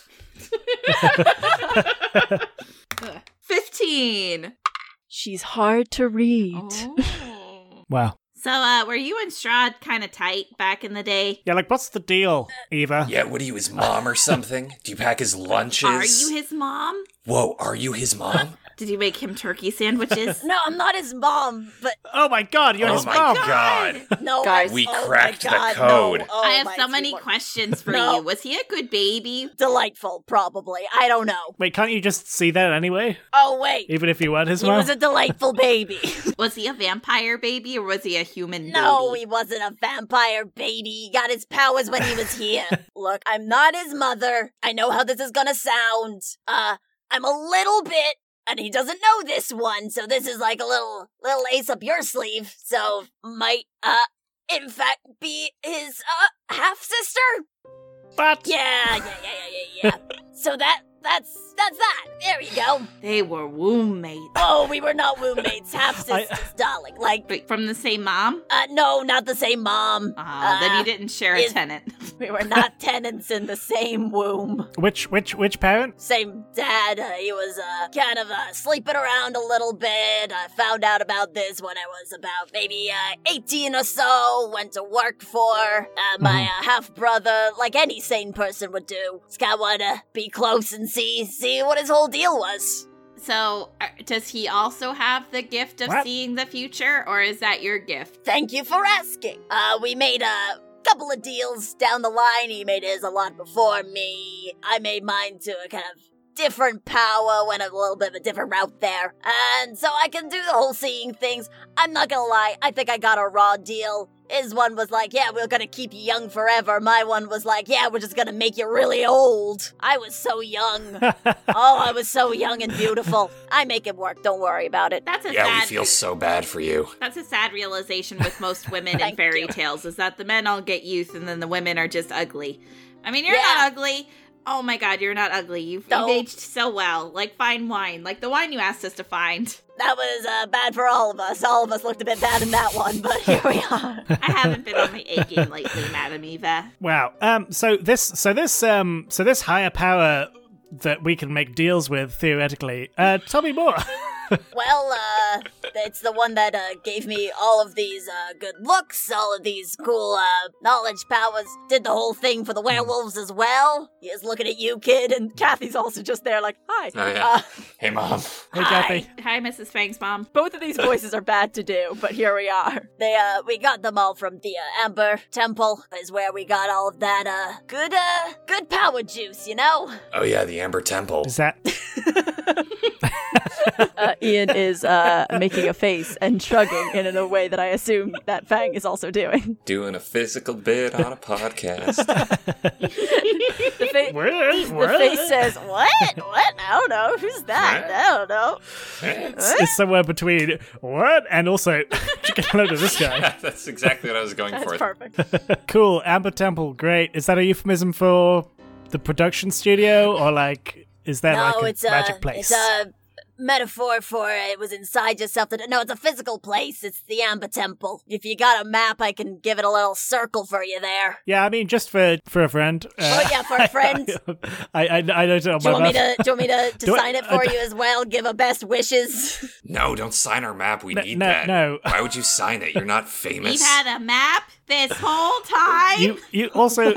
Fifteen. She's hard to read. Oh. Wow. So, uh, were you and Strahd kind of tight back in the day? Yeah, like, what's the deal, Eva? Yeah, what are you, his mom or something? Do you pack his lunches? Are you his mom? Whoa, are you his mom? Did you make him turkey sandwiches? No, I'm not his mom, but Oh my god, you're Oh his my mom. god. no. Guys, We oh my cracked the code. no. Oh I have so many sweetheart. questions for No. you. Was he a good baby? Delightful, probably. I don't know. Wait, can't you just see that anyway? Oh wait, Even if you weren't his he mom? He was a delightful baby. Was he a vampire baby or was he a human No, baby? he wasn't a vampire baby. He got his powers when he was here. Look, I'm not his mother. I know how this is gonna sound. Uh, I'm a little bit, and he doesn't know this one, so this is like a little little ace up your sleeve. So might uh, in fact, be his uh half sister. But Yeah, yeah, yeah, yeah, yeah, yeah. so that that's that's that. There you go. They were womb mates. Oh, we were not roommates, half sisters, darling. Like, Wait, from the same mom? uh, no, not the same mom. Oh, then Uh, you didn't share a tenant. We were not tenants in the same womb. which which which parent? Same dad. Uh, he was uh, kind of uh, sleeping around a little bit. I found out about this when I was about maybe uh, 18 or so. Went to work for uh, my uh, half brother, like any sane person would do. Just kind of want to be close and see see what his whole deal was. So, uh, does he also have the gift of What? seeing the future, or is that your gift? Thank you for asking. Uh, we made a couple of deals down the line. He made his a lot before me. I made mine to a kind of different power, went a little bit of a different route there. And so I can do the whole seeing things. I'm not gonna lie, I think I got a raw deal. His one was like, yeah, we're gonna keep you young forever. My one was like, yeah, we're just gonna make you really old. I was so young. oh, I was so young and beautiful. I make it work, don't worry about it. That's a Yeah, we sad. feel so bad for you. That's a sad realization with most women in fairy you. tales is that the men all get youth and then the women are just ugly. I mean, you're Yeah. not ugly. Oh my god, you're not ugly. You've, you've aged so well. Like fine wine. Like the wine you asked us to find. That was uh, bad for all of us. All of us looked a bit bad in that one, but here we are. I haven't been on my A game lately, Madam Eva. Wow. Um. So this. So this. Um. So this higher power that we can make deals with theoretically. Uh. Tell me more. Well, uh, it's the one that uh, gave me all of these uh, good looks, all of these cool uh, knowledge powers. Did the whole thing for the werewolves as well. He is looking at you, kid, and Kathy's also just there, like, hi. Oh, yeah. Uh, Hey, mom. hey, Hi. Kathy. Hi, Mrs. Fang's mom. both of these voices are bad to do, but here we are. They, uh, we got them all from the uh, Amber Temple, is where we got all of that, uh, good, uh, good power juice, you know? Oh, yeah, the Amber Temple. Is that? Uh, Ian is uh, making a face and shrugging in, in a way that I assume that Fang is also doing. Doing a physical bit on a podcast. The, fa- Where? the face says, what? What? I don't know. Who's that? I don't know. It's, it's somewhere between what and also chicken load of this guy. That's exactly what I was going That's for. perfect. Cool. Amber Temple. Great. Is that a euphemism for the production studio or like? Is that no, like a it's a magic place? it's a metaphor for it was inside yourself. That no, it's a physical place. It's the Amber Temple. If you got a map, I can give it a little circle for you there. Yeah, I mean, just for for a friend. Uh, Oh, yeah, for a friend. I I, I know it on Do you my want me to? Do you want me to, to Do I- sign it for you as well? Give a best wishes. No, don't sign our map. We No, need no, that. no. Why would you sign it? You're not famous. We've had a map this whole time. You you also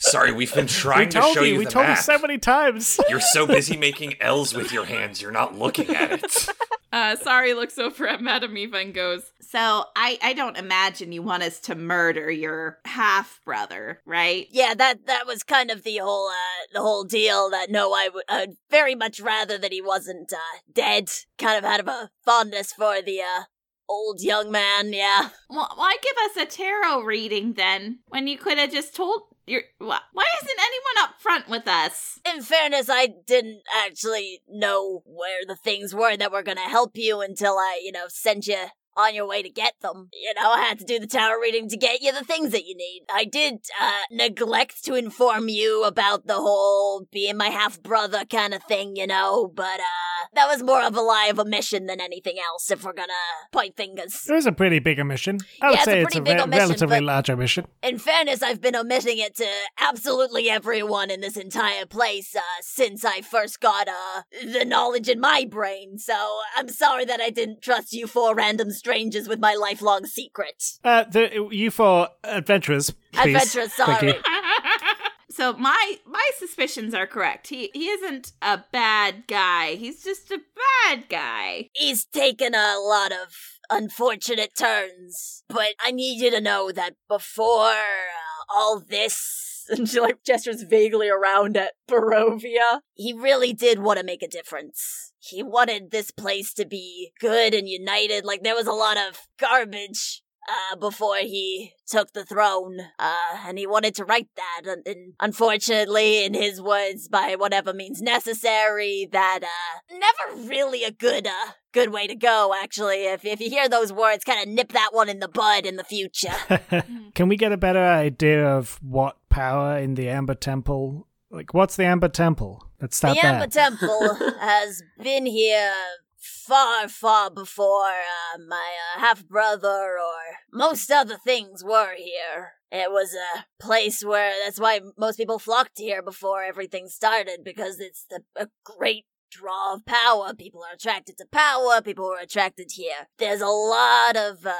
Sorry, we've been we trying to show you you, we the told you so many times. You're so busy making L's with your hands, you're not looking at it. Uh, Sari looks over at Madam Eva and goes, so I I don't imagine you want us to murder your half brother, right? yeah, that that was kind of the whole uh, the whole deal. That no, I would I'd very much rather that he wasn't uh, dead. Kind of had of a fondness for the uh, old young man. Yeah. Well, why give us a tarot reading then when you could have just told your why, why isn't anyone up front with us? In fairness, I didn't actually know where the things were that were gonna help you until I, you know, sent you on your way to get them. You know, I had to do the tarot reading to get you the things that you need. I did uh neglect to inform you about the whole being my half brother kind of thing, you know, but uh that was more of a lie of omission than anything else if we're gonna point fingers. It was a pretty big omission. I would Yeah, it's a say it's a re- omission, relatively large omission. In fairness, I've been omitting it to absolutely everyone in this entire place uh, since I first got uh, the knowledge in my brain. So I'm sorry that I didn't trust you four random strangers with my lifelong secret. Uh, the you for adventurers. Please. Adventurous, Thank you. sorry. so my my suspicions are correct. He he isn't a bad guy. He's just a bad guy. He's taken a lot of unfortunate turns, but I need you to know that before uh, all this, and she like gestures vaguely around at Barovia. he really did want to make a difference. He wanted this place to be good and united. Like there was a lot of garbage uh, before he took the throne, uh, and he wanted to right that. And, and unfortunately, in his words, by whatever means necessary, that uh, never really a good uh, good way to go. Actually, if if you hear those words, kind of nip that one in the bud in the future. Can we get a better idea of what power in the Amber Temple? Like, what's the Amber Temple? Let's start the. Amber Temple has been here far, far before uh, my uh, half brother or most other things were here. It was a place where that's why most people flocked here before everything started because it's the, a great draw of power. People are attracted to power. People are attracted here. There's a lot of uh,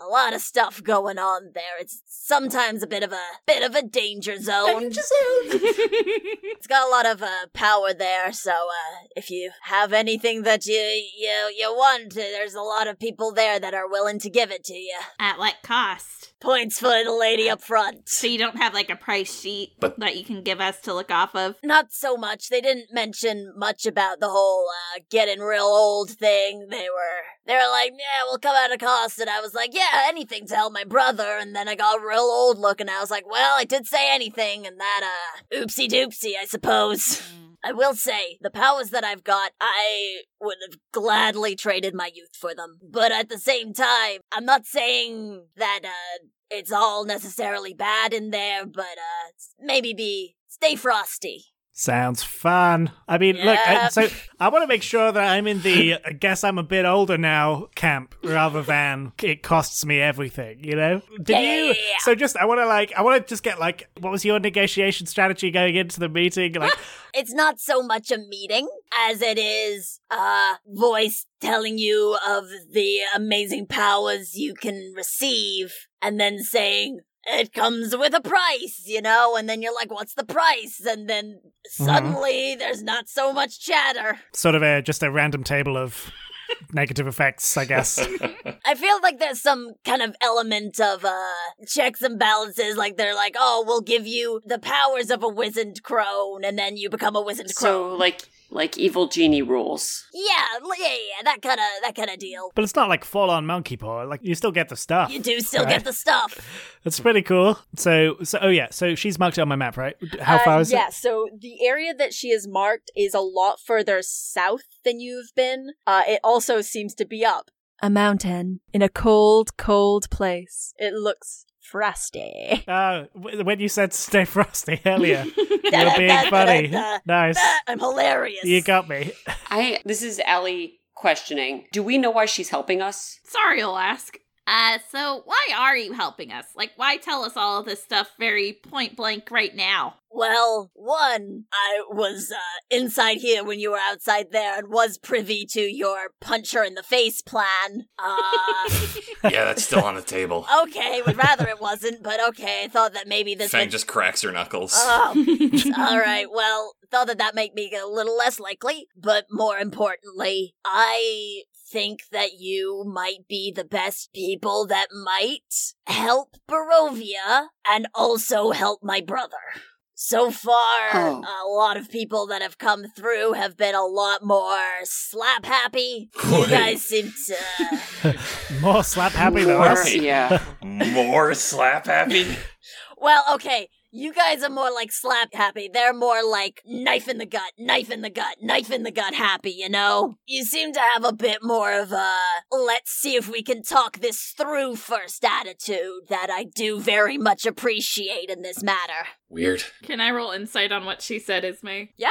a lot of stuff going on there. It's sometimes a bit of a bit of a danger zone. Danger zone. It's got a lot of uh, power there, so uh, if you have anything that you you you want, there's a lot of people there that are willing to give it to you. At what cost? Points for the lady up front. So you don't have like a price sheet But- that you can give us to look off of? Not so much. They didn't mention much about the whole uh, getting real old thing. They were they were like, yeah, we'll come out of cost, and I was like, yeah, anything to help my brother. And then I got real old looking. I was like, well, I did say anything, and that uh, oopsie doopsie, I suppose. I will say, the powers that I've got, I would have gladly traded my youth for them. But at the same time, I'm not saying that uh, it's all necessarily bad in there, but uh, maybe be stay frosty. Sounds fun. I mean, look, I, so I want to make sure that I'm in the I guess I'm a bit older now camp rather than it costs me everything, you know? Did Yeah, you? yeah, yeah, yeah. So just, I want to like, I want to just get like, what was your negotiation strategy going into the meeting? Like, It's not so much a meeting as it is a voice telling you of the amazing powers you can receive and then saying, it comes with a price, you know, and then you're like, what's the price? And then suddenly there's not so much chatter. sort of a just a random table of negative effects, I guess. I feel like there's some kind of element of uh checks and balances. Like they're like, oh, we'll give you the powers of a wizened crone, and then you become a wizened crone. So like like evil genie rules. yeah, yeah, yeah, that kind of that kind of deal. but it's not like full on monkey paw. Like you still get the stuff. You do still right? get the stuff. That's pretty cool. So, so oh yeah, so she's marked it on my map, right? How Uh, far is yeah, it? Yeah, so the area that she is marked is a lot further south than you've been. Uh, it also seems to be up. A mountain in a cold, cold place. It looks frosty. Uh, w- when you said stay frosty earlier, you're being funny. Nice. I'm hilarious. You got me. I this is Allie questioning. Do we know why she's helping us? Sorry, I'll ask. Uh, so why are you helping us? Like, why tell us all of this stuff very point blank right now? Well, one, I was uh, inside here when you were outside there and was privy to your punch her in the face plan. Uh, yeah, that's still on the table. okay, would rather it wasn't, but okay, I thought that maybe this Fang would just cracks her knuckles. Oh, all right. Well, thought that that might make it a little less likely, but more importantly, I think that you might be the best people that might help Barovia and also help my brother. So far, Oh. a lot of people that have come through have been a lot more slap happy. You guys seem to. More slap happy than us. yeah. More slap happy. Well, okay. You guys are more like slap happy. They're more like knife in the gut, knife in the gut, knife in the gut happy, you know? You seem to have a bit more of a let's see if we can talk this through first attitude that I do very much appreciate in this matter. Weird. Can I roll insight on what she said, Ismay? Yeah.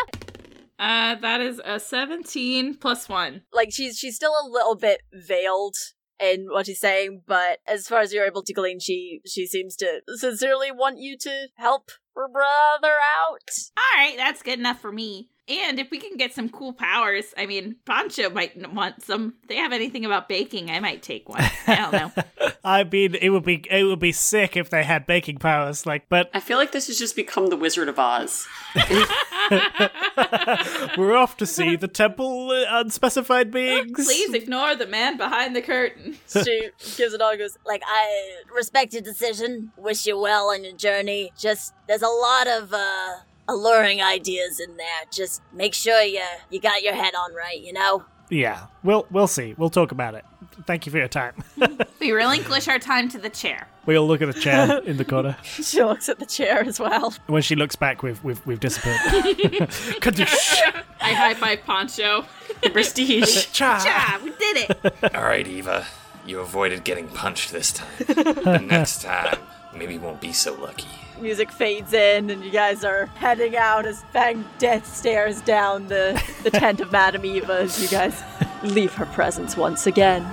Uh, that is a 17 plus 1. Like she's she's still a little bit veiled in what she's saying, but as far as you're able to glean, she she seems to sincerely want you to help her brother out. All right, that's good enough for me. And if we can get some cool powers, I mean, Pancho might want some. If they have anything about baking, I might take one. I don't know. I mean, it would be it would be sick if they had baking powers. Like, but I feel like this has just become the Wizard of Oz. we're off to see the temple uh, unspecified beings. Please ignore the man behind the curtain. She gives a dog goes, Like, I respect your decision. Wish you well on your journey. Just, there's a lot of, uh, alluring ideas in there. Just make sure you, you got your head on right, you know? Yeah, we'll we'll see. We'll talk about it. Thank you for your time. We relinquish our time to the chair. we all look at a chair in the corner. she looks at the chair as well. When she looks back, we've we've we've disappeared. Kadoosh. I high five Poncho. Prestige. Cha. Cha. we did it. All right, Eva, you avoided getting punched this time. the next time, maybe won't be so lucky. Music fades in, and you guys are heading out as Fang Death stares down the, the tent of Madam Eva as you guys leave her presence once again.